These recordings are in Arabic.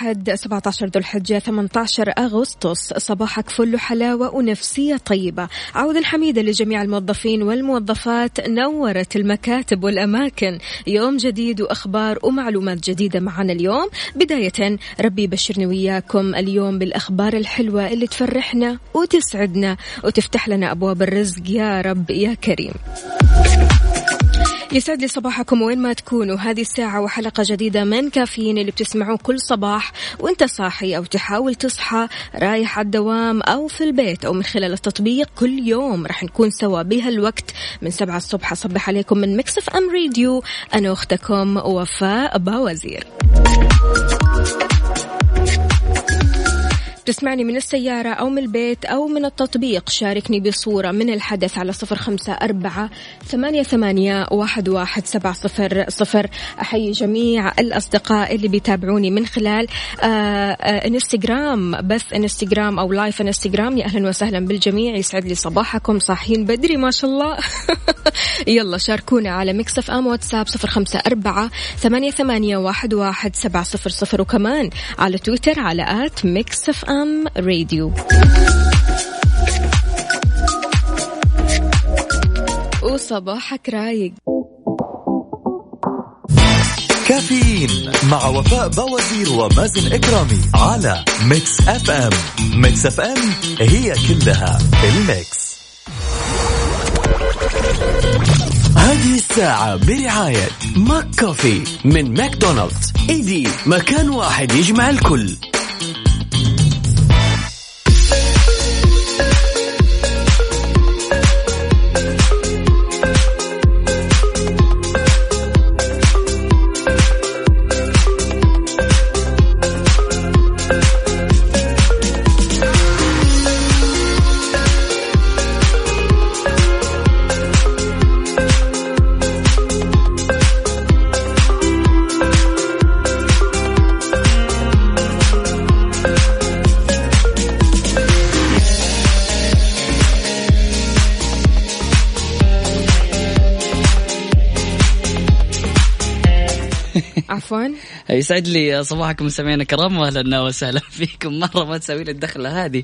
الأحد 17 ذو الحجة 18 أغسطس. صباحك فل حلاوة ونفسية طيبة. عودا حميدا لجميع الموظفين والموظفات نورت المكاتب والأماكن. يوم جديد وأخبار ومعلومات جديدة معنا اليوم. بداية ربي يبشرني وياكم اليوم بالأخبار الحلوة اللي تفرحنا وتسعدنا وتفتح لنا أبواب الرزق. يا رب يا كريم. يسعد لي صباحكم وين ما تكونوا. هذه الساعة وحلقة جديدة من كافيين اللي بتسمعوه كل صباح. وانت صاحي أو تحاول تصحى رايح على الدوام أو في البيت أو من خلال التطبيق كل يوم راح نكون سوا بهالوقت. من سبعة الصبح أصبح عليكم من Mix FM Radio أنا أختكم وفاء باوزير. تسمعني من السيارة أو من البيت أو من التطبيق. شاركني بصورة من الحدث على صفر خمسة أربعة ثمانية, ثمانية واحد, واحد سبعة صفر صفر. أحيي جميع الأصدقاء اللي بيتابعوني من خلال آآ آآ إنستغرام بث إنستغرام أو live إنستغرام. يا أهلا وسهلا بالجميع. يسعد لي صباحكم. صاحيين بدري ما شاء الله. يلا شاركونا على Mix FM واتساب صفر خمسة أربعة ثمانية, ثمانية واحد, واحد سبعة صفر صفر. وكمان على تويتر على at Mix FM Radio. وصباحك رايق. كافيين مع وفاء بوازير ومازن إكرامي على Mix FM. Mix FM هي كلها الـ mix. هذه الساعة برعاية McCoffee من ماكدونالدز. إيدي مكان واحد يجمع الكل. يسعد لي صباحكم مستمعينا الكرام واهلا وسهلا فيكم. مرة ما تسوي لي الدخلة هذه.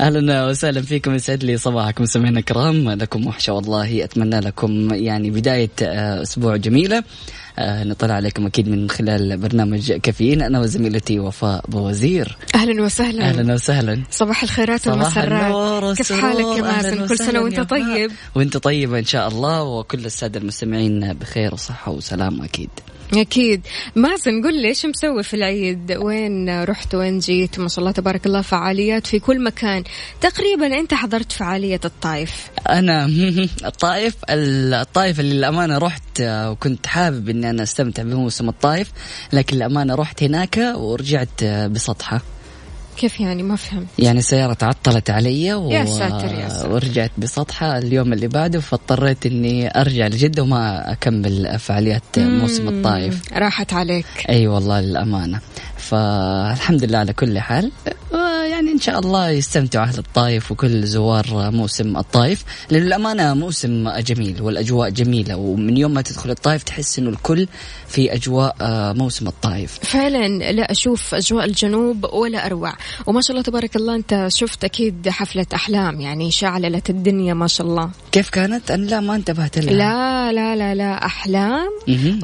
أهلا وسهلا فيكم. يسعد لي صباحكم مستمعينا الكرام. لكم وحشة والله. أتمنى لكم يعني بداية آه، أسبوع جميلة. آه، نطلع عليكم أكيد من خلال برنامج كافيين. أنا وزميلتي وفاء بوزير أهلا وسهلا. أهلا وسهلا. صباح الخيرات والمسرات. كيف. حالك يا مازن؟ كل سنة وأنت. طيب. وأنت طيبة إن شاء الله. وكل السادة المستمعين بخير وصحة وسلام أكيد. أكيد. مازن قل لي إيش مسوي في العيد؟ وين رحت؟ وين جيت؟ ما شاء الله تبارك الله فعاليات في كل مكان. تقريبا أنت حضرت فعالية الطائف. أنا الطائف الطائف اللي للأمانة رحت آه، وكنت حابب إني أنا أستمتع بموسم الطائف لكن للأمانة رحت هناك ورجعت آه، بسطحة. كيف يعني؟ ما فهمت. يعني السيارة تعطلت علي و... يا ساتر يا ساتر. ورجعت بسطحة اليوم اللي بعده فاضطريت إني أرجع لجدة وما أكمل فعاليات موسم الطائف. راحت عليك. أي والله للأمانة. فالحمد لله على كل حال. يعني إن شاء الله يستمتعوا أهل الطايف وكل زوار موسم الطايف لأنه الامانه موسم جميل والأجواء جميلة ومن يوم ما تدخل الطايف تحس إنه الكل في أجواء موسم الطايف فعلا لا أشوف أجواء الجنوب ولا أروع. وما شاء الله تبارك الله أنت شفت أكيد حفلة أحلام يعني شعللت الدنيا ما شاء الله. كيف كانت؟ أنا لا ما انتبهت لها. لا لا لا لا أحلام.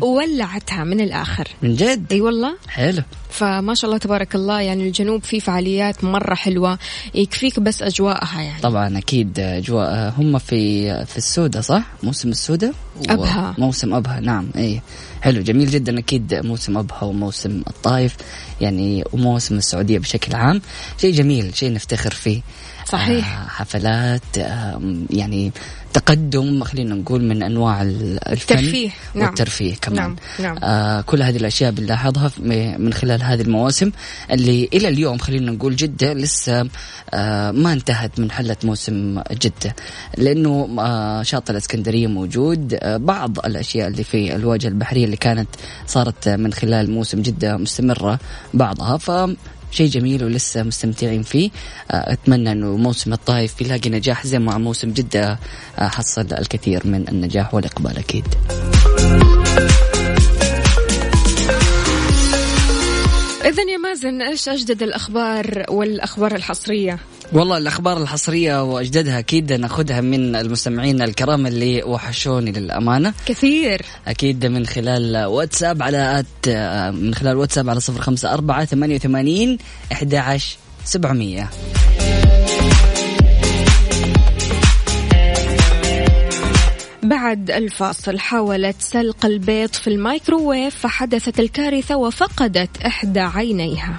ولعتها من الآخر. من جد؟ أي والله؟ حلو. فما شاء الله تبارك الله يعني الجنوب فيه فعاليات مرة حلوة. يكفيك بس أجواءها يعني. طبعا أكيد اجواء هم في في السودة صح؟ موسم السودة؟ أبها. موسم أبها نعم. اي حلو جميل جدا أكيد موسم أبها وموسم الطايف يعني وموسم السعودية بشكل عام. شيء جميل شيء نفتخر فيه. صحيح. آه حفلات آه يعني تقدم خلينا نقول من أنواع ال- الفن ترفيه، نعم. والترفيه كمان. نعم، نعم. آه كل هذه الأشياء بنلاحظها من خلال هذه المواسم اللي إلى اليوم خلينا نقول جدة لسه آه ما انتهت من حلة موسم جدة. لأنه آه شاطئ الإسكندرية موجود. آه بعض الأشياء اللي في الواجهة البحرية اللي كانت صارت من خلال موسم جدة مستمرة بعضها. ف شيء جميل ولسه مستمتعين فيه. آه، أتمنى أنه موسم الطايف بيلاقي نجاح زي ما موسم جدة آه، حصل الكثير من النجاح والإقبال أكيد. إذا يا مازن إيش أجدد الأخبار والأخبار الحصرية؟ والله الأخبار الحصرية وأجدادها أكيد نأخذها من المستمعين الكرام اللي وحشوني للأمانة. كثير. أكيد من خلال واتساب على آت من خلال واتساب على صفر خمسة أربعة ثمانية وثمانين إحدى عشر سبعمئه بعد الفاصل حاولت سلق البيض في الميكروويف فحدثت الكارثة وفقدت إحدى عينيها.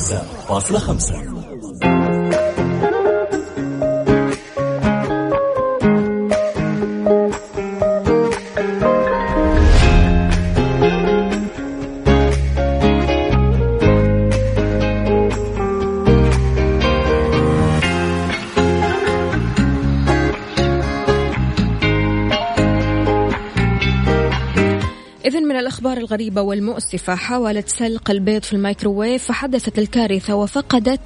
105.5 الغريبة والمؤسفة. حاولت سلق البيض في الميكروويف فحدثت الكارثة وفقدت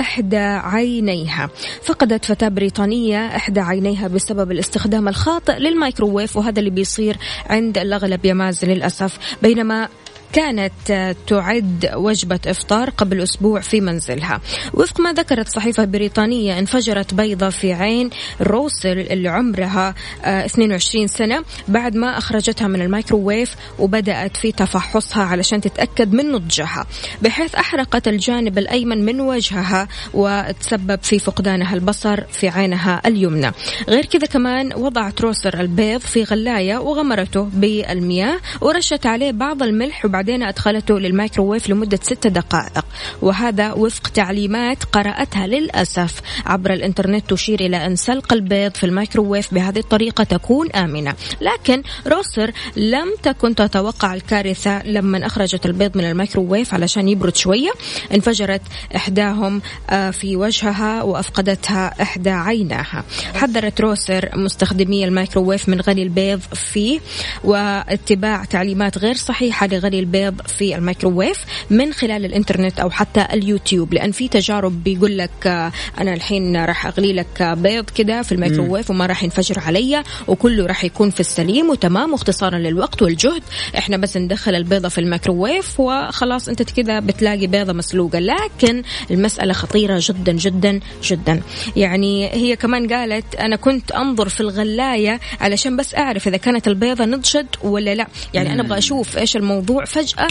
إحدى عينيها. فقدت فتاة بريطانية إحدى عينيها بسبب الاستخدام الخاطئ للميكروويف وهذا اللي بيصير عند الأغلب يا مازن للأسف. بينما كانت آه، تعد وجبة إفطار قبل أسبوع في منزلها. وفق ما ذكرت صحيفة بريطانية انفجرت بيضة في عين روسل اللي عمرها آه، 22 سنة بعد ما أخرجتها من الميكروويف وبدأت في تفحصها علشان تتأكد من نضجها بحيث أحرقت الجانب الأيمن من وجهها وتسبب في فقدانها البصر في عينها اليمنى. غير كذا كمان وضعت روسل البيض في غلاية وغمرته بالمياه ورشت عليه بعض الملح وبعدين أدخلته للميكروويف لمدة ست دقائق. وهذا وفق تعليمات قرأتها للأسف. عبر الإنترنت تشير إلى أن سلق البيض في الميكروويف بهذه الطريقة تكون آمنة. لكن روسل لم تكن تتوقع الكارثة لما أخرجت البيض من الميكروويف علشان يبرد شوية. انفجرت إحداهم آه، في وجهها وأفقدتها إحدى عيناها. حذرت روسل مستخدمي الميكروويف من غلي البيض فيه واتباع تعليمات غير صحيحة لغلي البيض في الميكروويف من خلال الإنترنت أو حتى اليوتيوب لأن في تجارب بيقول لك آه، أنا الحين راح أغلي لك بيض كده في الميكروويف وما راح ينفجر علي وكله راح يكون في السليم وتمام واختصارا للوقت والجهد. إحنا بس ندخل البيضة في الميكروويف وخلاص أنت كده بتلاقي بيضة مسلوقة لكن المسألة خطيرة جدا جدا جدا. يعني هي كمان قالت أنا كنت أنظر في الغلاية علشان بس أعرف إذا كانت البيضة نضجت ولا لا. يعني أنا أبغى أشوف إيش الموضوع فجأة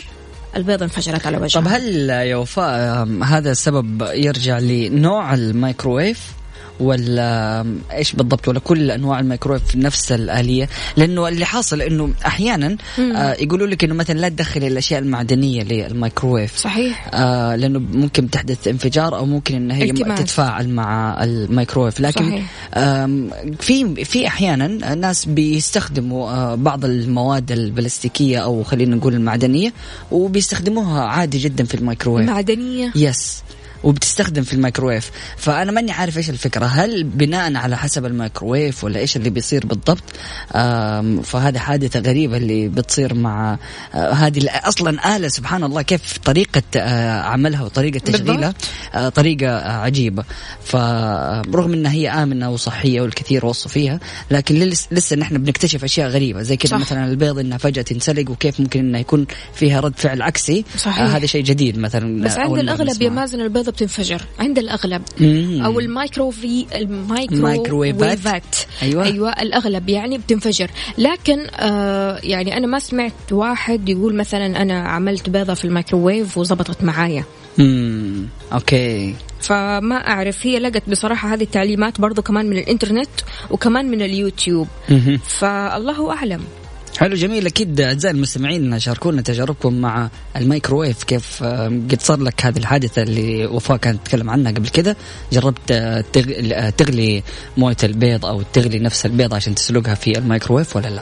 البيضة انفجرت على وجهها طب هل يا وفاء هذا السبب يرجع لنوع الميكروويف؟ ولا إيش بالضبط ولا كل أنواع الميكروويف نفس الآلية. لأنه اللي حاصل إنه أحيانا آه يقولوا لك إنه مثلا لا تدخل الأشياء المعدنية للميكروويف صحيح. آه لأنه ممكن تحدث انفجار أو ممكن ان هي التماس. تتفاعل مع الميكروويف لكن في في أحيانا ناس بيستخدموا آه، بعض المواد البلاستيكية أو خلينا نقول المعدنية وبيستخدموها عادي جدا في الميكروويف معدنية. yes وبتستخدم في الميكروويف فأنا ماني عارف إيش الفكرة هل بناء على حسب الميكروويف ولا إيش اللي بيصير بالضبط فهذه حادثة غريبة اللي بتصير مع آه، هذه أصلا آلة سبحان الله كيف طريقة آه، عملها وطريقة. تشغيلها آه، طريقة عجيبة فرغم إنها هي آمنة وصحية والكثير وصوا فيها لكن لس- لسه نحن بنكتشف أشياء غريبة زي كذا. مثلا البيض انها فجأة تنسلق وكيف ممكن إنه يكون فيها رد فعل عكسي صحيح. هذا شيء جديد مثلا بس عند الأغلب يا. مازن البيضة بتنفجر عند الأغلب مم. أو المايكروفي. المايكروويفات أيوة. أيوة الأغلب يعني بتنفجر لكن آه يعني أنا ما سمعت واحد يقول مثلا أنا عملت بيضة في الميكروويف وزبطت معايا امم okay فما أعرف هي لقت بصراحة هذه التعليمات برضو كمان من الإنترنت وكمان من اليوتيوب مهم. فالله أعلم حلو جميل. أكيد أعزائي المستمعين شاركونا تجاربكم مع الميكروويف. كيف قد صار لك هذه الحادثة اللي وفاء كانت تتكلم عنها قبل كده؟ جربت تغ- تغلي موية البيض أو تغلي نفس البيض عشان تسلقها في الميكروويف ولا لا؟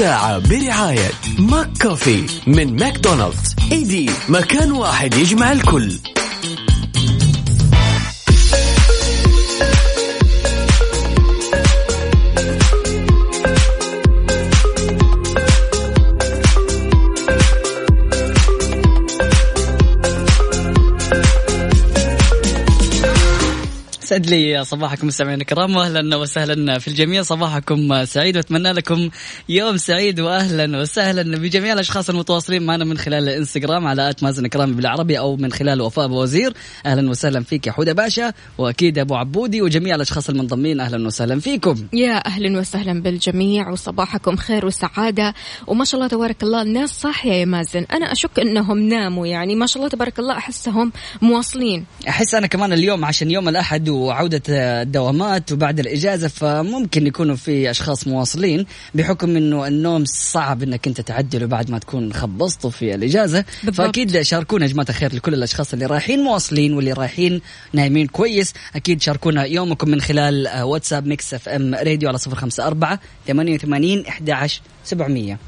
الساعة برعاية McCafé من ماكدونالدز. إيدي مكان واحد يجمع الكل. سعد لي صباحكم مستمعينا الكرام واهلا وسهلا في الجميع. صباحكم سعيد وأتمنى لكم يوم سعيد واهلا وسهلا بجميع الأشخاص المتواصلين معنا من خلال الانستغرام على آت مازن كرام بالعربي أو من خلال وفاء وزير. أهلا وسهلا فيك يا حودة باشا وأكيد أبو عبودي وجميع الأشخاص المنضمين. أهلا وسهلا فيكم. يا أهلا وسهلا بالجميع وصباحكم خير وسعادة. وما شاء الله تبارك الله الناس صاحية يا مازن. أنا أشك إنهم ناموا يعني. ما شاء الله تبارك الله أحسهم مواصلين. أحس أنا كمان اليوم عشان يوم الأحد وعودة الدوامات وبعد الإجازة فممكن يكونوا في أشخاص مواصلين بحكم إنه النوم صعب إنك أنت تعدله بعد ما تكون خبصته في الإجازة بالضبط. فأكيد شاركونا يا جماعة الخير لكل الأشخاص اللي رايحين مواصلين واللي رايحين نايمين كويس أكيد شاركونا يومكم من خلال آه، واتساب Mix FM Radio على 054 88 11 700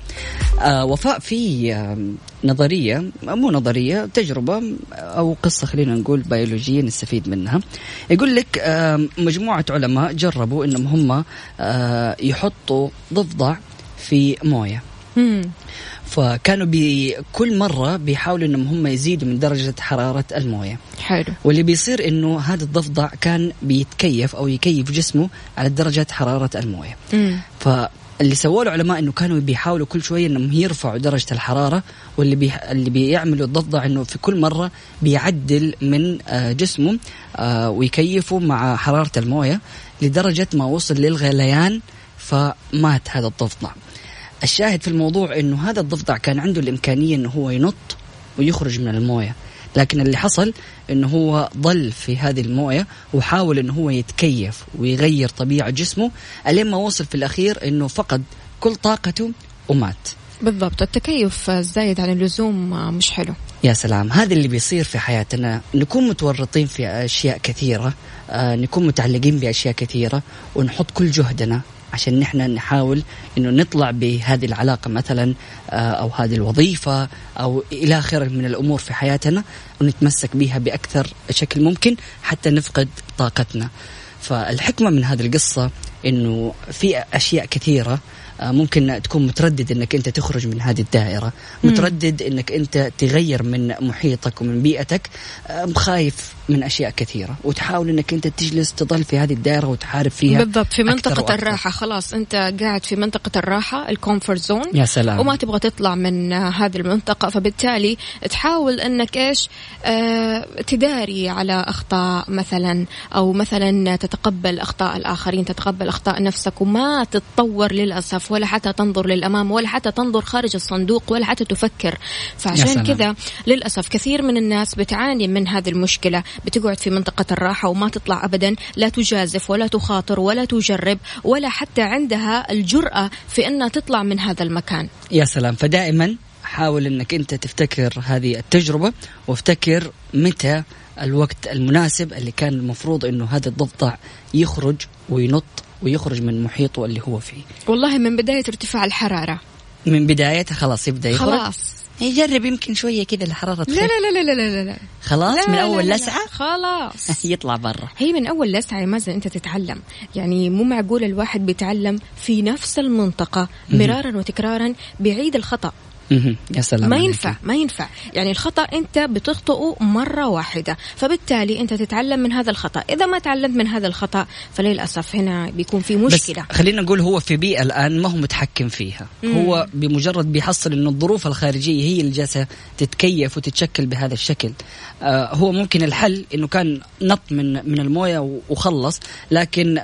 آه وفاء في آه نظرية مو نظرية تجربة أو قصة خلينا نقول بيولوجية نستفيد منها. يقول لك آه مجموعة علماء جربوا إنهم هم آه يحطوا ضفدع في موية. مم. فكانوا بكل مرة بيحاولوا إنهم هم يزيدوا من درجة حرارة الموية. حلو. واللي بيصير إنه هذا الضفدع كان بيتكيف أو يكيف جسمه على درجة حرارة الموية. مم. فاللي سووه العلماء إنه كانوا بيحاولوا كل شوية إنهم يرفعوا درجة الحرارة واللي بي اللي بيعملوا الضفدع إنه في كل مرة بيعدل من آه، جسمه آه، ويكيفه مع حرارة الموية لدرجة ما وصل للغليان فمات هذا الضفدع. الشاهد في الموضوع إنه هذا الضفدع كان عنده الإمكانية إنه هو ينط ويخرج من الموية لكن اللي حصل إنه هو ضل في هذه الموية وحاول إنه هو يتكيف ويغير طبيعة جسمه ألين ما وصل في الأخير إنه فقد كل طاقته ومات. بالضبط. التكيف الزايد عن اللزوم مش حلو. يا سلام. هذا اللي بيصير في حياتنا. نكون متورطين في أشياء كثيرة آه نكون متعلقين بأشياء كثيرة ونحط كل جهدنا عشان نحن نحاول إنه نطلع بهذه العلاقة مثلا آه، أو هذه الوظيفة أو إلى آخره من الأمور في حياتنا ونتمسك بها بأكثر شكل ممكن حتى نفقد طاقتنا. فالحكمة من هذه القصة إنه في أشياء كثيرة آه، ممكن تكون متردد إنك أنت تخرج من هذه الدائرة. متردد إنك أنت تغير من محيطك ومن بيئتك. آه، خايف من أشياء كثيرة. وتحاول إنك أنت تجلس تظل في هذه الدائرة وتحارب فيها بالضبط في أكثر منطقة وأكثر. الراحة. خلاص أنت قاعد في منطقة الراحة ال comfort zone يا سلام. وما تبغى تطلع من هذه المنطقة. فبالتالي تحاول أنك إيش؟ آه تداري على أخطاء مثلا أو مثلا تتقبل أخطاء الآخرين تتقبل أخطاء نفسك وما تتطور للأسف ولا حتى تنظر للأمام ولا حتى تنظر خارج الصندوق ولا حتى تفكر. فعشان. كذا للأسف كثير من الناس بتعاني من هذه المشكلة. بتقعد في منطقة الراحة وما تطلع أبدا لا تجازف ولا تخاطر ولا تجرب ولا حتى عندها الجرأة في أنها تطلع من هذا المكان. يا سلام. فدائما حاول إنك أنت تفتكر هذه التجربة وافتكر متى الوقت المناسب اللي كان المفروض إنه هذا الضفدع يخرج وينط ويخرج من محيطه اللي هو فيه. والله من بداية ارتفاع الحرارة. من بدايتها خلاص يبدأ يخرج. خلاص. يجرب يمكن شوية كذا الحرارة لا. لا لا لا لا لا لا خلاص لا من أول. لسعة خلاص يطلع برا هي من أول لسعة يا مازن أنت تتعلم يعني مو معقول الواحد بيتعلم في نفس المنطقة مرارا وتكرارا بيعيد الخطأ. يا سلام ما عليك. ينفع ما ينفع. يعني الخطأ أنت بتخطئه مرة واحدة فبالتالي أنت تتعلم من هذا الخطأ. إذا ما تعلمت من هذا الخطأ فللأسف هنا بيكون في مشكلة. بس خلينا نقول هو في بيئة الآن ما هو متحكم فيها. مم. هو بمجرد بيحصل أنه الظروف الخارجية هي اللي جالسة تتكيف وتتشكل بهذا الشكل. آه هو ممكن الحل أنه كان نط من من الموية وخلص لكن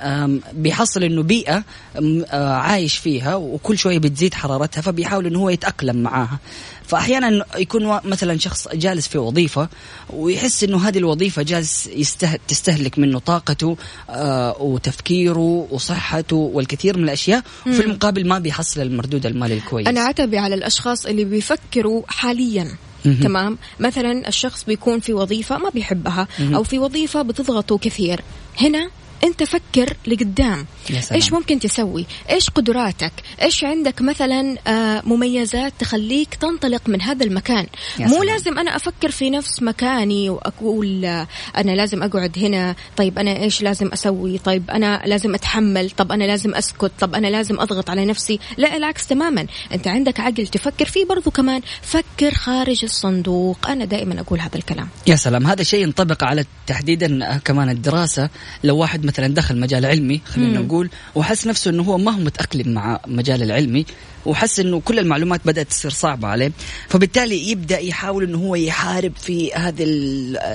بيحصل أنه بيئة آه عايش فيها وكل شوية بتزيد حرارتها فبيحاول أنه هو يتأقلم معاها. فأحيانا يكون مثلا شخص جالس في وظيفة ويحس أنه هذه الوظيفة جالس يسته... تستهلك منه طاقته آه وتفكيره وصحته والكثير من الأشياء وفي المقابل ما بيحصل المردود المالي الكويس. أنا عتبي على الأشخاص اللي بيفكروا حاليا. تمام؟ مثلا الشخص بيكون في وظيفة ما بيحبها أو في وظيفة بتضغطه كثير. هنا أنت فكر لقدام. يا سلام. إيش ممكن تسوي؟ إيش قدراتك؟ إيش عندك مثلا آه، مميزات تخليك تنطلق من هذا المكان؟ مو. لازم أنا أفكر في نفس مكاني وأقول آه، أنا لازم أقعد هنا. طيب أنا إيش لازم أسوي؟ طيب أنا لازم أتحمل. طب أنا لازم أسكت. طب أنا لازم أضغط على نفسي. لا العكس تماما. أنت عندك عقل تفكر فيه برضو كمان. فكر خارج الصندوق. أنا دائما أقول هذا الكلام. يا سلام. هذا شيء ينطبق على تحديدا كمان الدراسة. لو واحد مثلا دخل مجال علمي خلينا نقول وحس نفسه إنه هو ما هو متأقلم مع مجال العلمي وحس إنه كل المعلومات بدأت تصير صعبة عليه. فبالتالي يبدأ يحاول إنه هو يحارب في هذه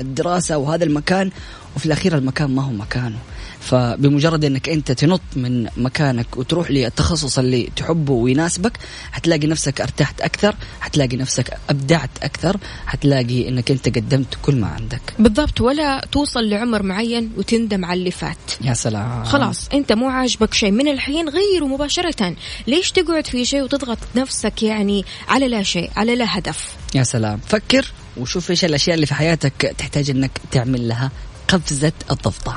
الدراسة وهذا المكان وفي الأخير المكان ما هو مكانه. فبمجرد إنك أنت تنط من مكانك وتروح للتخصص اللي تحبه ويناسبك حتلاقي نفسك أرتحت أكثر حتلاقي نفسك أبدعت أكثر حتلاقي إنك أنت قدمت كل ما عندك. بالضبط ولا توصل لعمر معين وتندم على اللي فات. يا سلام. خلاص أنت مو عاجبك شيء. من الحين غيره مباشرة. ليش تقعد في شيء وتضغط نفسك يعني على لا شيء على لا هدف؟ يا سلام. فكر وشوف إيش الأشياء اللي في حياتك تحتاج إنك تعمل لها قفزة الضفدع.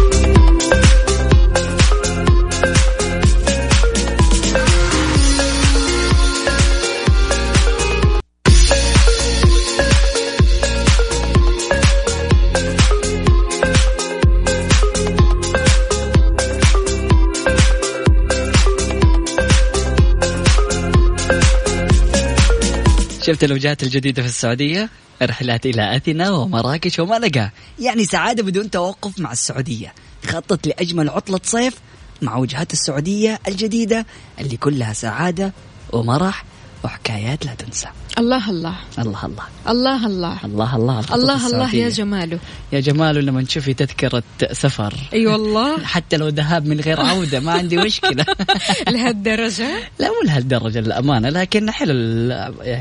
شفت الوجهات الجديدة في السعودية رحلات إلى أثينا ومراكش وملقا يعني سعادة بدون توقف مع السعودية. خطط لأجمل عطلة صيف مع وجهات السعودية الجديدة اللي كلها سعادة ومرح وحكايات لا تنسى. الله الله. الله الله. الله الله. الله الله. الله الله. يا جماله. يا جماله لما تشوفي تذكرة سفر. أي والله. حتى لو ذهاب من غير عودة ما عندي مشكلة. لهالدرجة؟ لا مو لهالدرجة للأمانة لكن حلو ال-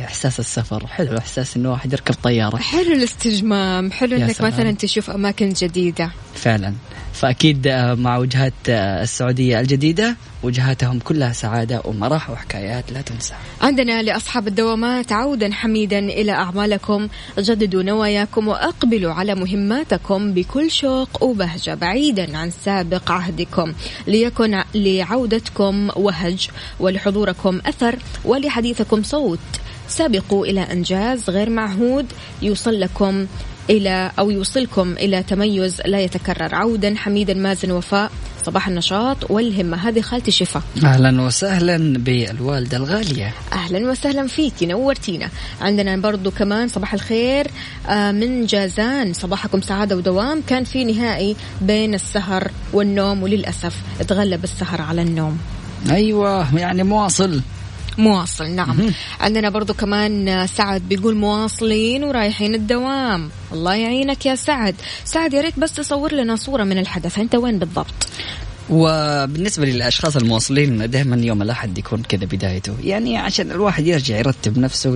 إحساس السفر. حلو إحساس إنه واحد يركب طيارة. حلو الاستجمام حلو سلام. مثلا تشوف أماكن جديدة. فعلا. فأكيد آه، مع وجهات آه، السعودية الجديدة وجهاتهم كلها سعادة ومرح وحكايات لا تنسى. عندنا لأصحاب الدوامات عودا حميدا إلى أعمالكم جددوا نواياكم وأقبلوا على مهماتكم بكل شوق وبهجة بعيدا عن سابق عهدكم. ليكن لعودتكم وهج ولحضوركم أثر ولحديثكم صوت. سابقوا إلى إنجاز غير معهود يوصل لكم إلى أو يوصلكم إلى تميز لا يتكرر. عودا حميدا مازن وفاء. صباح النشاط والهمة. هذه خالتي شفا أهلا وسهلا بالوالدة الغالية. أهلا وسهلا فيكي نورتينا. عندنا برضو كمان صباح الخير آه، من جازان. صباحكم سعادة ودوام. كان في نهائي بين السهر والنوم وللأسف تغلب السهر على النوم. أيوة يعني مواصل. مواصل نعم. عندنا برضو كمان سعد بيقول مواصلين ورايحين الدوام. الله يعينك يا سعد. سعد يا ريت بس تصور لنا صورة من الحدث. أنت وين بالضبط؟ وبالنسبة للأشخاص المواصلين دائما يوم الأحد يكون كذا بدايته. يعني عشان الواحد يرجع يرتب نفسه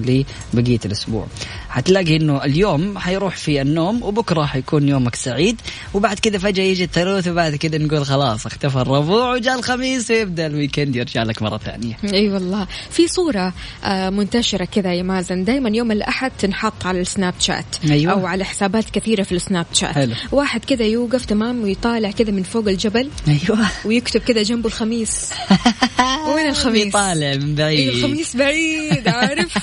لبقية الأسبوع. حتلاقي أنه اليوم حيروح في النوم وبكرة حيكون يومك سعيد. وبعد كذا فجأة يجي الثلاث وبعد كذا نقول خلاص اختفى الربوع وجاء الخميس ويبدأ ال weekend يرجع لك مرة ثانية. أي والله. في صورة آه، منتشرة كذا يا مازن. دائما يوم الأحد تنحط على السناب شات. أيوة. أو على حسابات كثيرة في السناب شات. حلو. واحد كذا يوقف تمام ويطالع كذا من فوق الجبل. أيوة. ويكتب كذا جنبه الخميس وين الخميس؟ طالع من إيه بعيد الخميس بعيد عارف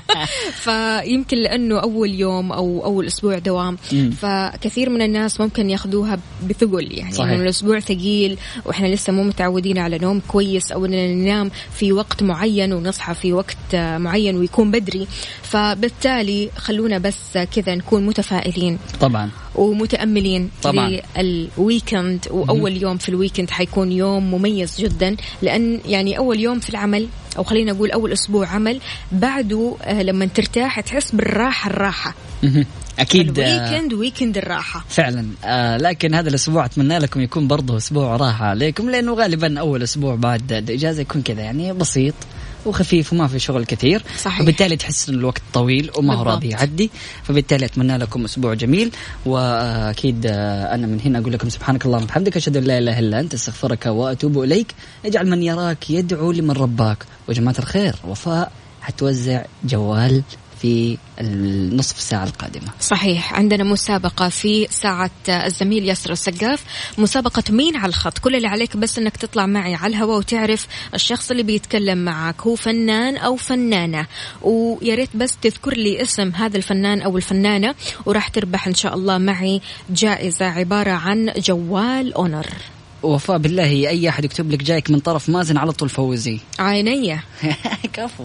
فيمكن لأنه أول يوم أو أول أسبوع دوام مم. فكثير من الناس ممكن ياخذوها بثقل يعني صحيح. إنه الأسبوع ثقيل وإحنا لسه مو متعودين على نوم كويس أو إننا ننام في وقت معين ونصحى في وقت معين ويكون بدري فبالتالي خلونا بس كذا نكون متفائلين. طبعا. ومتأملين طبعاً. لل weekend وأول يوم في ال weekend حيكون يوم مميز جدا لأن يعني أول يوم في العمل أو خلينا نقول أول أسبوع عمل بعده آه، لما ترتاح تحس بالراحة الراحة. مهم. أكيد آه، الويكند ويكند الراحة. فعلا. آه لكن هذا الأسبوع أتمنى لكم يكون برضه أسبوع راحة عليكم لأنه غالبا أول أسبوع بعد الاجازه يكون كذا يعني بسيط. وخفيف وما في شغل كثير. صحيح. وبالتالي تحس إن الوقت طويل وما هو. راضي يعدي. فبالتالي أتمنى لكم أسبوع جميل. وأكيد آه، أنا من هنا أقول لكم سبحانك اللهم وبحمدك أشهد أن لا إله إلا أنت أستغفرك وأتوب إليك. اجعل من يراك يدعو لمن رباك. وجماعة الخير وفاء حتوزع جوال في النصف ساعة القادمة. صحيح عندنا مسابقة في ساعة الزميل ياسر السقاف. مسابقة مين على الخط؟ كل اللي عليك بس إنك تطلع معي على الهواء وتعرف الشخص اللي بيتكلم معك. هو فنان أو فنانة؟ ويا ريت بس تذكر لي اسم هذا الفنان أو الفنانة وراح تربح إن شاء الله معي جائزة عبارة عن جوال أونر. وفاء بالله أي أحد يكتب لك جايك من طرف مازن على طول فوزيه عينية. كفو.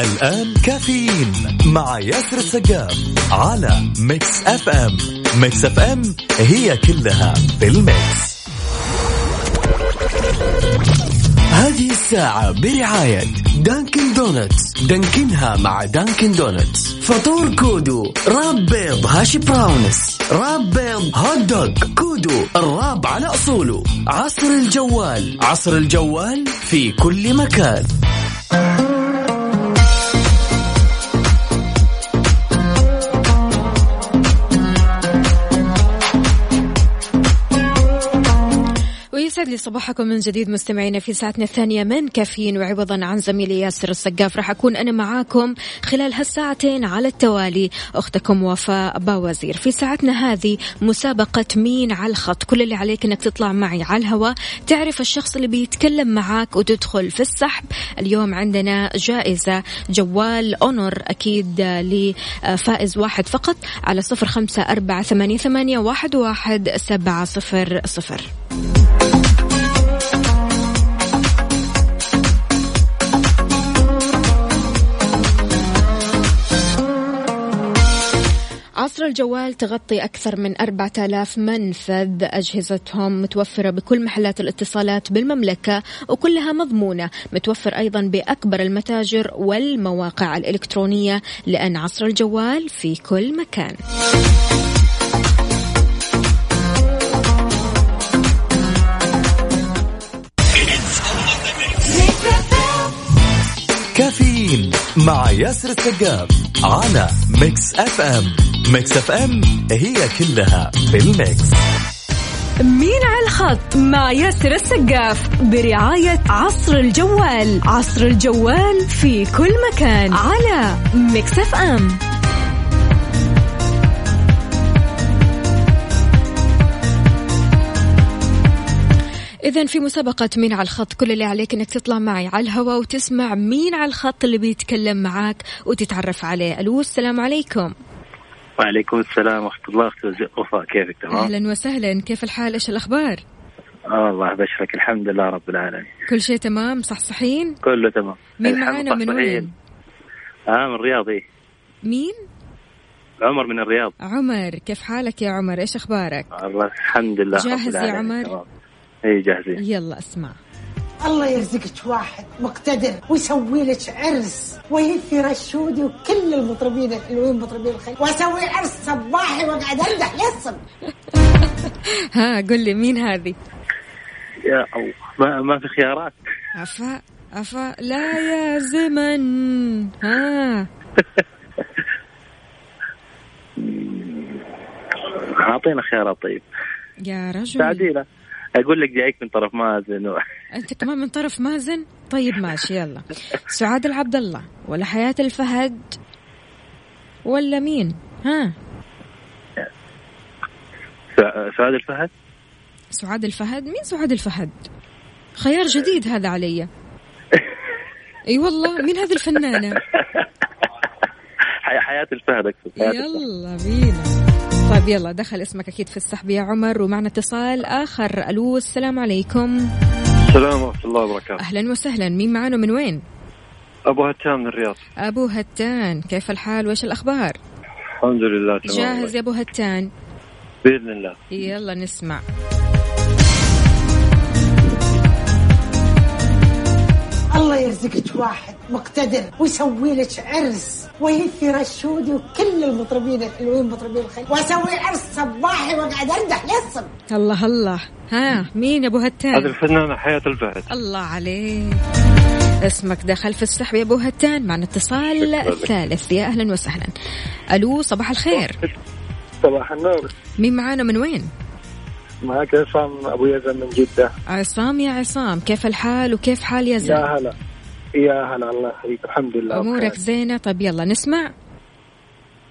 الآن كافيين مع ياسر السقاف على Mix FM Mix FM هي كلها بال mix هذه الساعة برعاية دانكن دونتس دانكنها مع دانكن دونتس فطور كودو wrap بيض hash browns. wrap بيض hot dog. كودو ال wrap على أصوله. عصر الجوال. عصر الجوال في كل مكان. ويسعد لي صباحكم من جديد مستمعينا في ساعتنا الثانية من كافيين. وعوضا عن زميلي ياسر السقاف راح أكون أنا معاكم خلال هالساعتين على التوالي. أختكم وفاء باوزير. في ساعتنا هذه مسابقة مين على الخط. كل اللي عليك أنك تطلع معي على الهواء. تعرف الشخص اللي بيتكلم معاك وتدخل في السحب. اليوم عندنا جائزة جوال أونر أكيد لفائز واحد فقط على صفر خمسة أربعة ثمانية واحد, واحد سبعة صفر صفر. الجوال تغطي أكثر من 4000 منفذ. أجهزتهم متوفرة بكل محلات الاتصالات بالمملكة وكلها مضمونة. متوفر أيضا بأكبر المتاجر والمواقع الإلكترونية لأن عصر الجوال في كل مكان. كافيين مع ياسر السقاف على Mix FM. Mix FM هي كلها بال mix. مين على الخط مع ياسر السقاف برعاية عصر الجوال. عصر الجوال في كل مكان على Mix FM. إذا في مسابقة مين على الخط كل اللي عليك إنك تطلع معي على الهواء وتسمع مين على الخط اللي بيتكلم معاك وتتعرف عليه. ألو السلام عليكم. وعليكم السلام ورحمة الله أختي وفاء كيفك؟ تمام؟ أهلا وسهلا. كيف الحال؟ إيش الأخبار؟ آه الله بشرك الحمد لله رب العالمين. كل شيء تمام؟ صحصحين؟ كله تمام. مين معانا من وين؟ آه من الرياض إيه. مين؟ عمر من الرياض. عمر. كيف حالك يا عمر؟ إيش أخبارك؟ الله الحمد لله جاهز يا. عمر؟ إيه جاهزين. يلا اسمع. الله يرزقك واحد مقتدر ويسوي لك عرس ويثي رشودي وكل المطربين الحلوين مطربين الخير. وأسوي عرس صباحي وأقعد أمدح للصبح ها قل لي مين هذه؟ يا الله ما, ما في خيارات. عفا عفا لا يا زمن. ها. أعطينا خيارات طيب. يا رجل. ساعدينا أقول لك جايك من طرف مازن. و... أنت كمان من طرف مازن؟ طيب ماشي يلا. سعاد العبد الله ولا حياة الفهد ولا مين؟ ها؟ سع- سعاد الفهد؟ سعاد الفهد؟ مين سعاد الفهد؟ خيار جديد هذا علي. أي والله مين هذه الفنانة؟ حي- حياة الفهد الفهد. يلا بينا. طيب يلا دخل اسمك أكيد في السحب يا عمر. ومعنا اتصال آخر. ألو السلام عليكم. السلام ورحمة الله وبركاته. أهلا وسهلا. مين معانا من وين؟ أبو هتام من الرياض. أبو هتان. كيف الحال؟ وإيش الأخبار؟ الحمد لله تمام. جاهز يا أبو هتان؟ بإذن الله. يلا نسمع. الله يرزقك واحد مقتدر ويسوي لك عرس ويثي رشودي وكل المطربين الحلوين مطربين الخير. واسوي عرس صباحي واقعد امدح للصبح الله الله. ها مين يا أبو هذه هتان الفنانة حياة الفهد. الله عليك. اسمك دخل في السحب يا أبو هتان. معنا اتصال شكراً لك. ثالث يا أهلا وسهلا. ألو صباح الخير. صباح النور. مين معانا من وين؟ معك عصام أبو يزن من جدة. عصام يا عصام كيف الحال وكيف حال يزن هلا. يا هلا الله يحييك الحمد لله أمورك زينة؟ طيب يلا نسمع.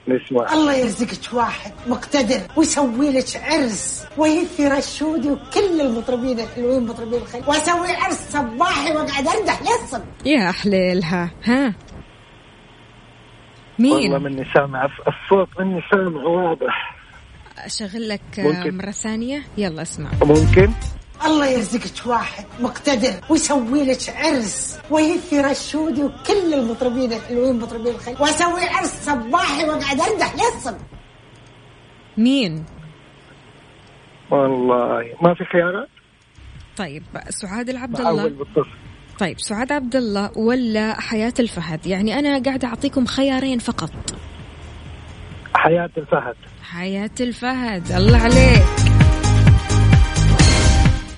نسمع. الله يرزقك واحد مقتدر ويسوي لك عرس ويثي رشودي وكل المطربين الحلوين مطربين الخير. وأسوي عرس صباحي وأقعد امدح للصبح يا حليلها. ها. والله مين مني سامع الص- الصوت مني سامع واضح. اشغل لك ممكن. مرة ثانية. يلا اسمع. ممكن. الله يرزقك واحد مقتدر ويسوي لك عرس ويثي رشودي وكل المطربين الحلوين مطربين الخير. وأسوي عرس صباحي وأقعد امدح للصبح مين؟ والله ما في خيارات. طيب سعاد العبد الله. طيب سعاد عبد الله ولا حياة الفهد؟ يعني أنا قاعدة أعطيكم خيارين فقط. حياة الفهد. حياة الفهد. الله عليك.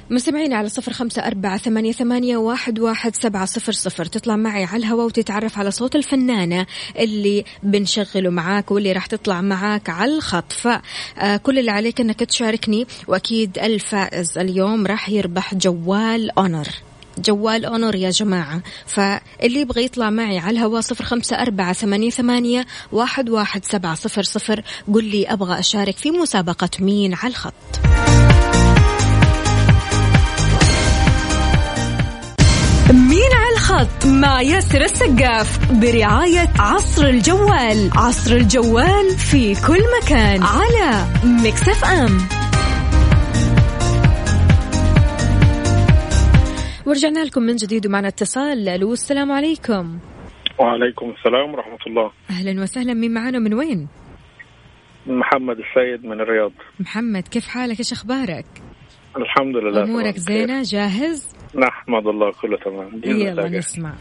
مستمعين على صفر خمسة أربعة ثمانية, ثمانية واحد, واحد سبعة صفر صفر. تطلع معي على الهواء وتتعرف على صوت الفنانة اللي بنشغله معاك واللي راح تطلع معاك على الخط. فكل اللي عليك أنك تشاركني وأكيد الفائز اليوم راح يربح جوال أونر جوال اونر يا جماعة. فاللي يبغى يطلع معي على الهواء صفر خمسة أربعة ثمانية, ثمانية واحد, واحد سبعة صفر صفر قل لي أبغى أشارك في مسابقة مين على الخط. مين على الخط مع ياسر السقاف برعاية عصر الجوال. عصر الجوال في كل مكان على مكسف أم. ورجعنا لكم من جديد ومعنا اتصال. ألو السلام عليكم. وعليكم السلام ورحمة الله. أهلا وسهلا. مين معانا من وين؟ محمد السيد من الرياض. محمد كيف حالك؟ إيش أخبارك؟ الحمد لله أمورك. زينة؟ جاهز؟ نحمد الله كله تمام. بإذن الله. يلا. نسمع.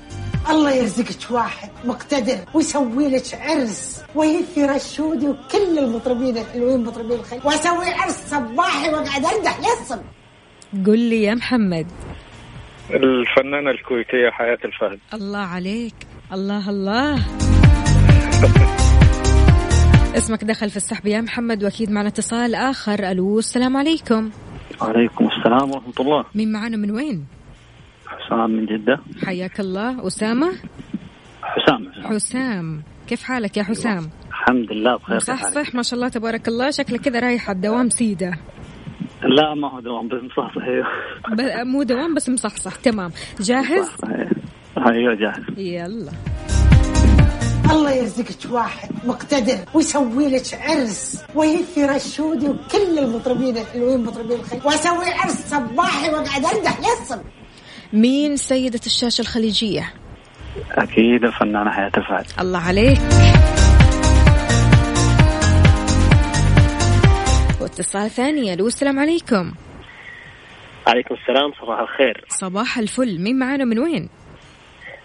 الله يرزقك واحد مقتدر ويسوي لك عرس ويهفي رشودي وكل المطربين الحلوين مطربين الخير. وأسوي عرس صباحي وأقعد أردح للصبح. قل لي يا محمد. الفنانة الكويتية حياة الفهد. الله عليك. الله الله. اسمك دخل في السحب يا محمد وأكيد معنا اتصال آخر. ألو السلام عليكم. وعليكم السلام ورحمة الله. مين معانا من وين؟ حسام من جدة. حياك الله. أسامة؟ حسام حسام. كيف حالك يا حسام؟ الحمد لله بخير صح صح ما شاء الله تبارك الله. شكلك كذا رايح على الدوام سيدة. لا ما هو دوام بس صح صحيح ب- مو دوام بس مصحصح. تمام. جاهز؟ صحيح أيوه. جاهز. يلا. الله يرزقك واحد مقتدر ويسوي لك عرس ويهفي رشودي وكل المطربين الحلوين مطربين الخير. وأسوي عرس صباحي وأقعد أردح للصبح مين سيدة الشاشة الخليجية؟ أكيد الفنانة حياة الفهد. الله عليك. واتصال ثاني. ألو السلام عليكم. عليكم السلام صباح الخير. صباح الفل. مين معانا من وين؟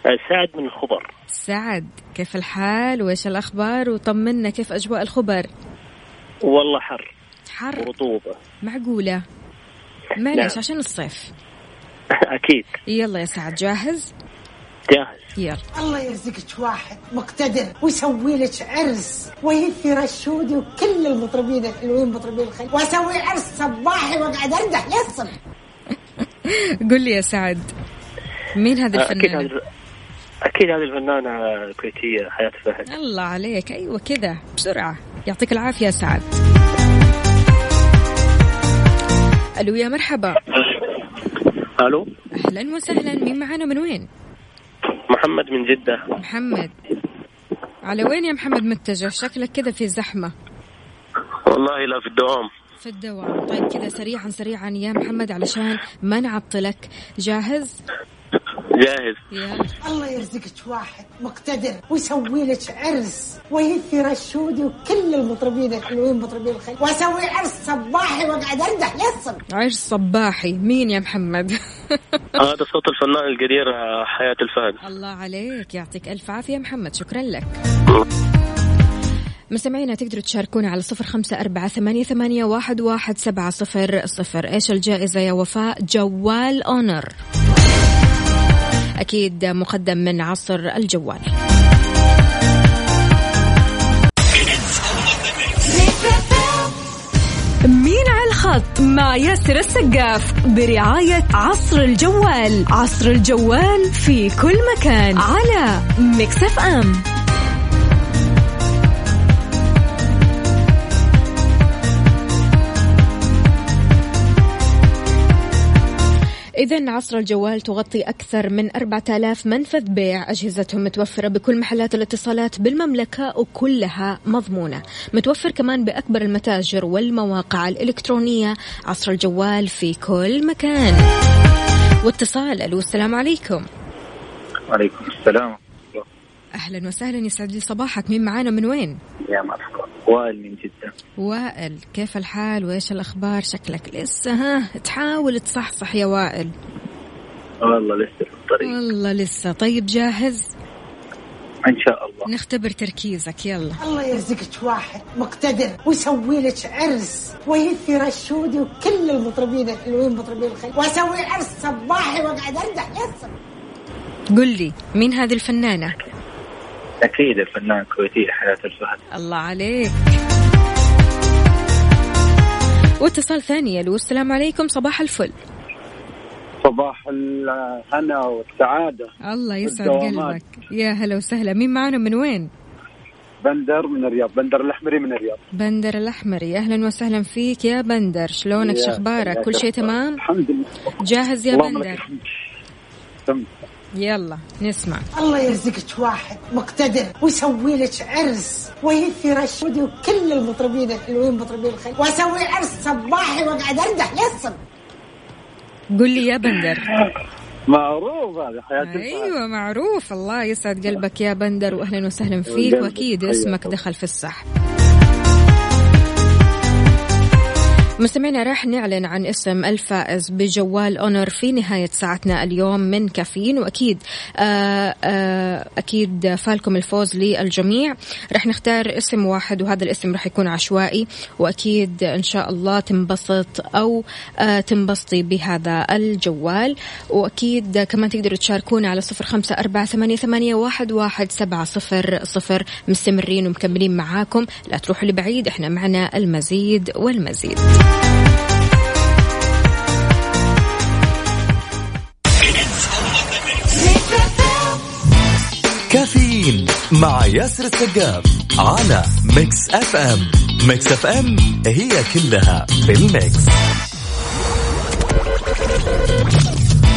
آه، سعد من الخبر. سعد كيف الحال؟ وإيش الأخبار؟ وطمنا كيف أجواء الخبر؟ والله حر. حر. ورطوبة. معقولة؟ معليش نعم. عشان الصيف. أكيد. يلا يا سعد جاهز؟ جاهز. يلا. الله يرزقك واحد مقتدر ويسوي لك عرس ويهفي رشودي وكل المطربين الحلوين مطربين الخير. وأسوي عرس صباحي وأقعد أردح للصبح. قل لي يا سعد مين هذه آه، أكيد الفنانة هذه أكيد هذه الفنانة الكويتية حياة الفهد الله عليك. أيوه كذا بسرعة. يعطيك العافية يا سعد. ألو يا مرحبا. ألو. أهلا وسهلا. مين معانا من وين؟ محمد من جدة. محمد. على وين يا محمد متجه؟ شكلك كذا في زحمة. والله لا في الدوام. في الدوام. طيب كذا سريعا سريعا يا محمد علشان ما نعطلك. جاهز؟ جاهز. الله يرزقك واحد مقتدر ويسوي لك عرس ويهفي رشودي وكل المطربين الحلوين مطربين الخير. واسوي عرس صباحي وأقعد أردح للصبح. عرس صباحي. مين يا محمد؟ هذا صوت الفنان القدير آه، حياة الفهد. الله عليك. يعطيك ألف عافية محمد. شكرا لك. مستمعينا تقدروا تشاركونا على صفر خمسة أربعة ثمانية, ثمانية واحد, واحد سبعة صفر صفر. إيش الجائزة يا وفاء؟ جوال أونر. أكيد مقدم من عصر الجوال. مين على الخط مع ياسر السقاف برعاية عصر الجوال. عصر الجوال في كل مكان على مكسف أم. إذا عصر الجوال تغطي أكثر من 4000 منفذ بيع. أجهزتهم متوفرة بكل محلات الاتصالات بالمملكة وكلها مضمونة. متوفر كمان بأكبر المتاجر والمواقع الإلكترونية. عصر الجوال في كل مكان. واتصال ألو السلام عليكم. وعليكم السلام. أهلا وسهلا يسعد لي صباحك. مين معانا؟ من وين؟ يا مرحبا. وائل من جدة. وائل كيف الحال؟ وإيش الأخبار؟ شكلك لسه ها؟ تحاول تصحصح يا وائل. والله لسه في الطريق. والله لسه. طيب جاهز؟ إن شاء الله. نختبر تركيزك يلا. الله يرزقك واحد مقتدر ويسوي لك عرس ويثي رشودي وكل المطربين الحلوين مطربين الخير. وأسوي عرس صباحي وأقعد اردح لسه قل لي مين هذه الفنانة؟ أكيد الفنان الكويتي حياة الفهد. الله عليك. واتصال ثاني ألو السلام عليكم صباح الفل. صباح الهنا والسعادة. الله يسعد. قلبك. يا هلا وسهلا. مين معنا من وين؟ بندر من الرياض بندر الأحمري من الرياض. بندر الأحمري. أهلا وسهلا فيك يا بندر. شلونك؟ شخبارك كل شيء. تمام؟ الحمد لله. جاهز يا بندر؟ الحمد. يلا نسمع. الله يرزقك واحد مقتدر ويسوي لك عرس ويثي رشودي وكل المطربين الحلوين مطربين الخير. وأسوي عرس صباحي وأقعد أردح لسه قل لي يا بندر. معروف هذا حياة الفهد. أيوه معروف. الله يسعد قلبك يا بندر واهلا وسهلا فيك وأكيد اسمك. دخل في السحب مستمعينا راح نعلن عن اسم الفائز بجوال أونر في نهاية ساعتنا اليوم من كافيين وأكيد آه آه أكيد فالكم الفوز للجميع. راح نختار اسم واحد وهذا الاسم راح يكون عشوائي وأكيد إن شاء الله تنبسط أو آه تنبسطي بهذا الجوال. وأكيد كمان تقدروا تشاركونا على صفر خمسة أربعة ثمانية, ثمانية واحد, واحد سبعة صفر صفر. مستمرين ومكملين معاكم. لا تروحوا لبعيد إحنا معنا المزيد والمزيد. كافيين مع ياسر السقاف على Mix FM. Mix FM هي كلها في ال mix.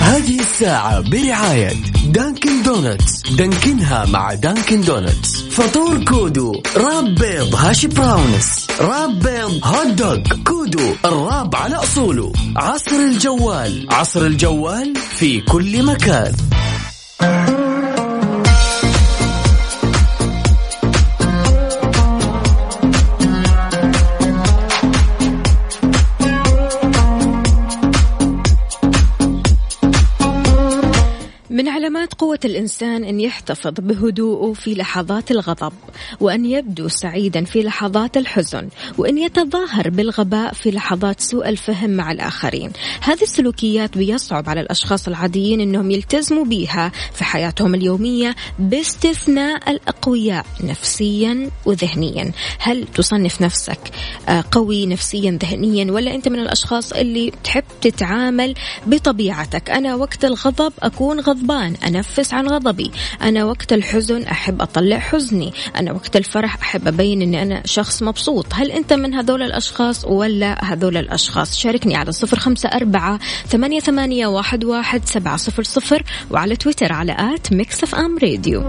هذه الساعة برعاية دانكن دونتس دانكنها مع دانكن دونتس فطور كودو wrap بيض hash browns. wrap بيض hot dog كودو ال wrap على أصوله. عصر الجوال. عصر الجوال في كل مكان. من علامات قوة الإنسان أن يحتفظ بهدوءه في لحظات الغضب وأن يبدو سعيدا في لحظات الحزن وأن يتظاهر بالغباء في لحظات سوء الفهم مع الآخرين. هذه السلوكيات بيصعب على الأشخاص العاديين أنهم يلتزموا بها في حياتهم اليومية باستثناء الأقوياء نفسيا وذهنيا. هل تصنف نفسك آه، قوي نفسيا ذهنيا ولا أنت من الأشخاص اللي تحب تتعامل بطبيعتك؟ أنا وقت الغضب أكون غضبان. أنفس عن غضبي. أنا وقت الحزن أحب أطلع حزني. أنا وقت الفرح أحب أبين أني أنا شخص مبسوط. هل أنت من هذول الأشخاص ولا هذول الأشخاص؟ شاركني على صفر خمسة أربعة ثمانية, ثمانية واحد, واحد سبعة صفر صفر وعلى تويتر على at Mix FM Radio.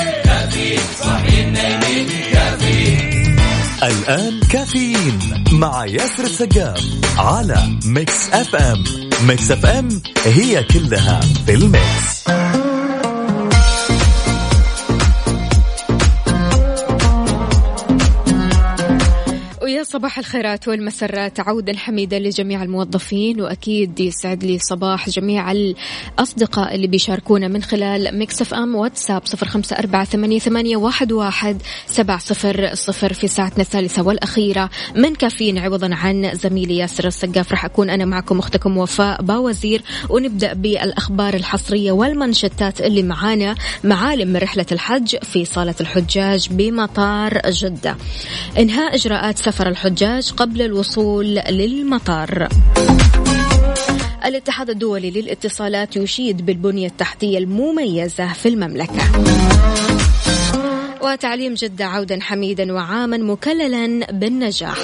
الآن كافيين مع ياسر السقاف على Mix FM Mix FM هي كلها في ال mix. صباح الخيرات والمسرات عودا حميدا لجميع الموظفين وأكيد يسعد لي صباح جميع الأصدقاء اللي بيشاركونا من خلال Mix FM واتساب صفر أربعة ثمانية, ثمانية واحد, واحد سبعة صفر صفر في ساعتنا الثالثة والأخيرة. من كافيين عوضا عن زميلي ياسر السقاف راح أكون أنا معكم أختكم وفاء باوزير ونبدأ بالأخبار الحصرية والمنشطات اللي معانا معالم من رحلة الحج في صالة الحجاج بمطار جدة. إنهاء إجراءات سفر الحجاج قبل الوصول للمطار. الاتحاد الدولي للاتصالات يشيد بالبنية التحتية المميزة في المملكة. وتعليم جدة عودا حميدا وعاما مكللا بالنجاح.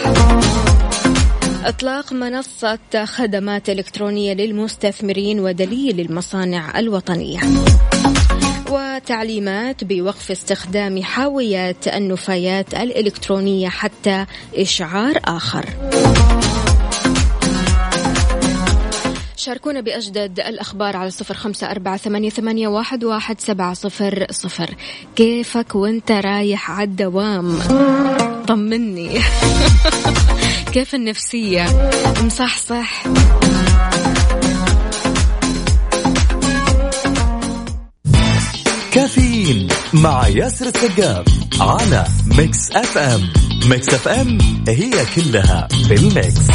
إطلاق منصة خدمات إلكترونية للمستثمرين ودليل للمصانع الوطنية. وتعليمات بوقف استخدام حاويات النفايات الإلكترونية حتى إشعار آخر. شاركونا بأجدد الأخبار على صفر خمسة أربعة ثمانية, واحد, واحد سبعة صفر صفر. كيفك وانت رايح على الدوام؟ طمني. كيف النفسية؟ مصحصح. كافيين مع ياسر السقاف على Mix FM Mix FM هي كلها في ال mix.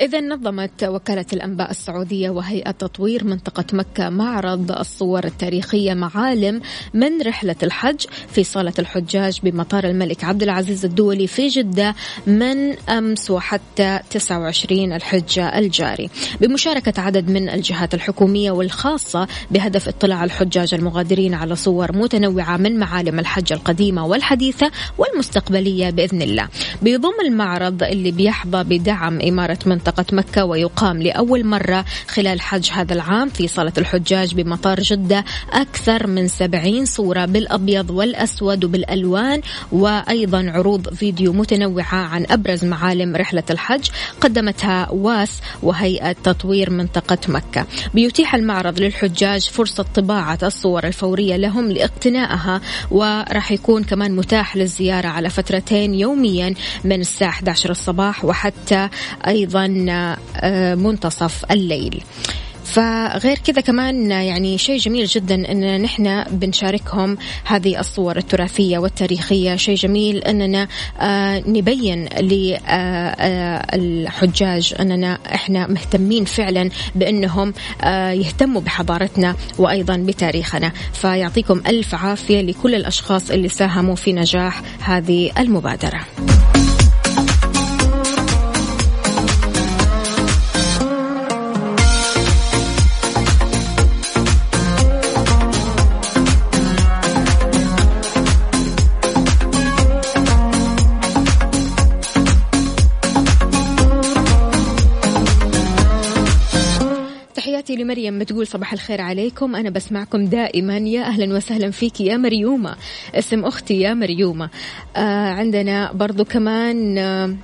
إذا نظمت وكالة الأنباء السعودية وهيئة تطوير منطقة مكة معرض الصور التاريخية معالم من رحلة الحج في صالة الحجاج بمطار الملك عبد العزيز الدولي في جدة من أمس وحتى 29 الحجة الجاري. بمشاركة عدد من الجهات الحكومية والخاصة بهدف اطلاع الحجاج المغادرين على صور متنوعة من معالم الحج القديمة والحديثة والمستقبلية بإذن الله. بيضم المعرض اللي بيحظى بدعم إمارة منطقة منطقة مكة ويقام لأول مرة خلال حج هذا العام في صالة الحجاج بمطار جدة أكثر من سبعين صورة بالأبيض والأسود وبالألوان وأيضا عروض فيديو متنوعة عن أبرز معالم رحلة الحج قدمتها واس وهيئة تطوير منطقة مكة. بيتيح المعرض للحجاج فرصة طباعة الصور الفورية لهم لاقتنائها وراح يكون كمان متاح للزيارة على فترتين يوميا من الساعة 11 الصباح وحتى أيضا آه، منتصف الليل. فغير كذا كمان يعني شيء جميل جدا إن نحن بنشاركهم هذه الصور التراثية والتاريخية. شيء جميل إننا آه نبين للحجاج آه إننا إحنا مهتمين فعلا بإنهم يهتموا بحضارتنا وأيضا بتاريخنا. فيعطيكم ألف عافية لكل الأشخاص اللي ساهموا في نجاح هذه المبادرة. لمريم بتقول صباح الخير عليكم. أنا بسمعكم دائما. يا أهلا وسهلا فيك يا مريومة. اسم أختي يا مريومة. آه عندنا برضو كمان آه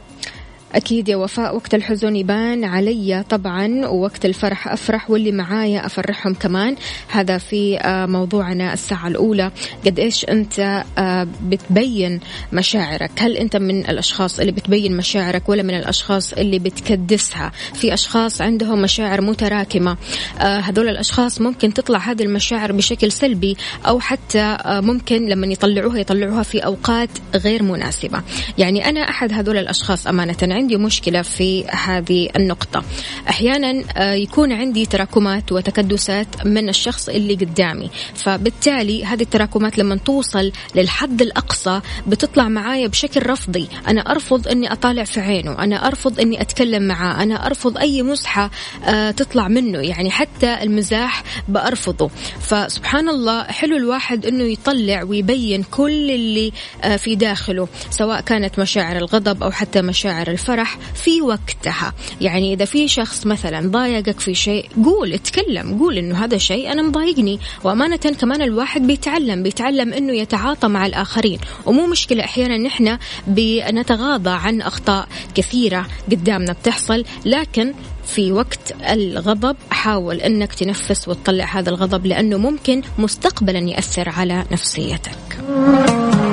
أكيد يا وفاء وقت الحزن يبان علي طبعا ووقت الفرح أفرح واللي معايا أفرحهم كمان. هذا في آه، موضوعنا الساعة الأولى. قد إيش أنت آه، بتبين مشاعرك؟ هل أنت من الأشخاص اللي بتبين مشاعرك ولا من الأشخاص اللي بتكدسها؟ في أشخاص عندهم مشاعر متراكمة. آه، هذول الأشخاص ممكن تطلع هذه المشاعر بشكل سلبي أو حتى ممكن لما يطلعوها يطلعوها في أوقات غير مناسبة. يعني أنا أحد هذول الأشخاص أمانة. عندي مشكلة في هذه النقطة. أحيانا آه، يكون عندي تراكمات وتكدسات من الشخص اللي قدامي. فبالتالي هذه التراكمات لما توصل للحد الأقصى بتطلع معايا بشكل رفضي. أنا أرفض أني أطالع في عينه. أنا أرفض أني أتكلم معاه. أنا أرفض أي مزحة آه، تطلع منه. يعني حتى المزاح بأرفضه. فسبحان الله حلو الواحد أنه يطلع ويبين كل اللي آه، في داخله سواء كانت مشاعر الغضب أو حتى مشاعر الفرح الفرح في وقتها. يعني إذا في شخص مثلا ضايقك في شيء قول اتكلم قول إنه هذا الشيء أنا مضايقني. وأمانة كمان الواحد بيتعلم بيتعلم إنه يتعاطى مع الآخرين. ومو مشكلة أحيانا نحن بنتغاضى عن أخطاء كثيرة قدامنا بتحصل. لكن في وقت الغضب حاول إنك تنفس وتطلع هذا الغضب لأنه ممكن مستقبلا يأثر على نفسيتك.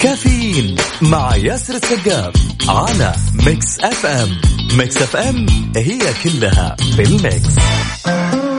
كافيين مع ياسر السقاف على Mix FM. Mix FM هي كلها في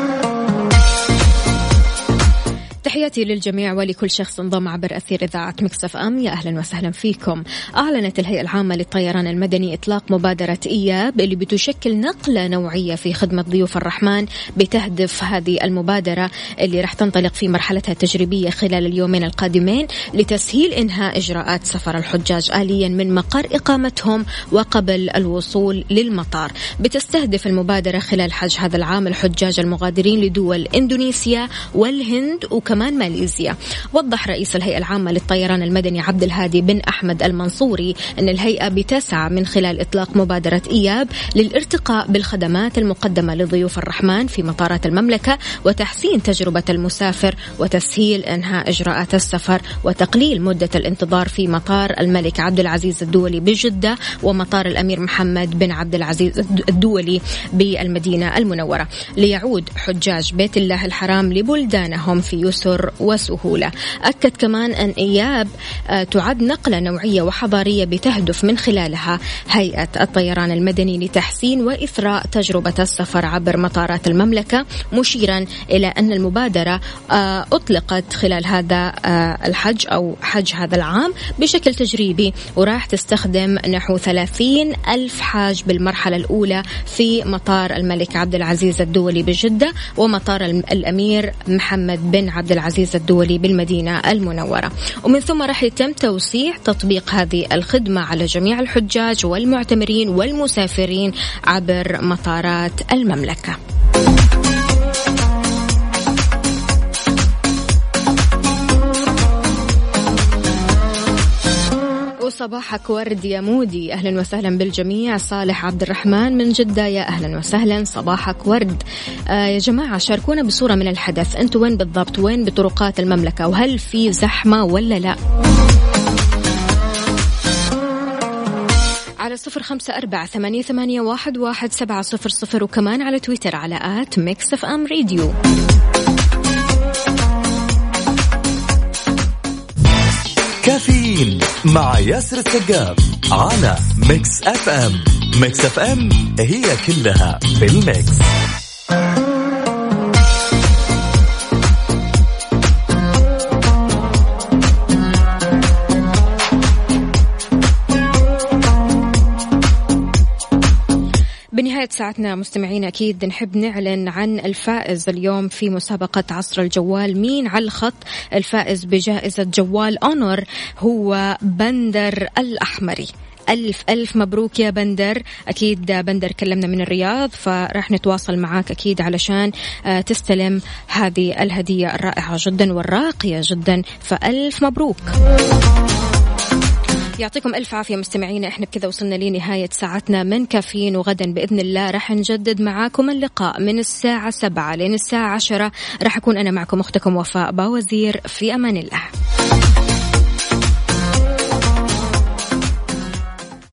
تحياتي للجميع ولكل شخص انضم عبر أثير إذاعة مكسف أم. يا أهلا وسهلا فيكم. أعلنت الهيئة العامة للطيران المدني إطلاق مبادرة إياب اللي بتشكل نقلة نوعية في خدمة ضيوف الرحمن بتهدف هذه المبادرة اللي راح تنطلق في مرحلتها التجريبية خلال اليومين القادمين لتسهيل إنهاء إجراءات سفر الحجاج آليا من مقر إقامتهم وقبل الوصول للمطار. بتستهدف المبادرة خلال حج هذا العام الحجاج المغادرين لدول إندونيسيا والهند وكمان ماليزيا. وضح رئيس الهيئة العامة للطيران المدني عبد الهادي بن أحمد المنصوري أن الهيئة بتسعى من خلال إطلاق مبادرة إياب للارتقاء بالخدمات المقدمة لضيوف الرحمن في مطارات المملكة وتحسين تجربة المسافر وتسهيل إنهاء إجراءات السفر وتقليل مدة الانتظار في مطار الملك عبد العزيز الدولي بجدة ومطار الأمير محمد بن عبد العزيز الدولي بالمدينة المنورة. ليعود حجاج بيت الله الحرام لبلدانهم في يسر وسهولة. أكد كمان أن إياب آه، تعد نقلة نوعية وحضارية بتهدف من خلالها هيئة الطيران المدني لتحسين وإثراء تجربة السفر عبر مطارات المملكة مشيرا إلى أن المبادرة آه، أطلقت خلال هذا آه، الحج أو حج هذا العام بشكل تجريبي وراح تستخدم نحو 30 ألف حاج بالمرحلة الأولى في مطار الملك عبد العزيز الدولي بجدة ومطار الأمير محمد بن عبد العزيز الدولي بالمدينة المنورة. ومن ثم راح يتم توسيع تطبيق هذه الخدمة على جميع الحجاج والمعتمرين والمسافرين عبر مطارات المملكة. وصباحك ورد يا مودي. أهلا وسهلا بالجميع. صالح عبد الرحمن من جدة. يا أهلا وسهلا. صباحك ورد. آه يا جماعة شاركونا بصورة من الحدث. أنتوا وين بالضبط؟ وين بطرقات المملكة؟ وهل في زحمة ولا لا؟ على صفر خمسة أربعة ثمانية, ثمانية واحد, واحد سبعة صفر صفر وكمان على تويتر على at Mix FM Radio كافيين مع ياسر السقاف على Mix FM Mix FM هي كلها في ال mix. ساعتنا مستمعين أكيد نحب نعلن عن الفائز اليوم في مسابقة عصر الجوال. مين على الخط؟ الفائز بجائزة جوال Honor هو بندر الأحمري. ألف ألف مبروك يا بندر. أكيد بندر كلمنا من الرياض فراح نتواصل معاك أكيد علشان آه، تستلم هذه الهدية الرائعة جدا والراقية جدا. فألف مبروك. يعطيكم ألف عافية مستمعينا. إحنا بكذا وصلنا لنهاية ساعتنا من كافيين وغدا بإذن الله. راح نجدد معاكم اللقاء من الساعة سبعة لين الساعة عشرة. راح أكون أنا معكم أختكم وفاء باوزير. في أمان الله.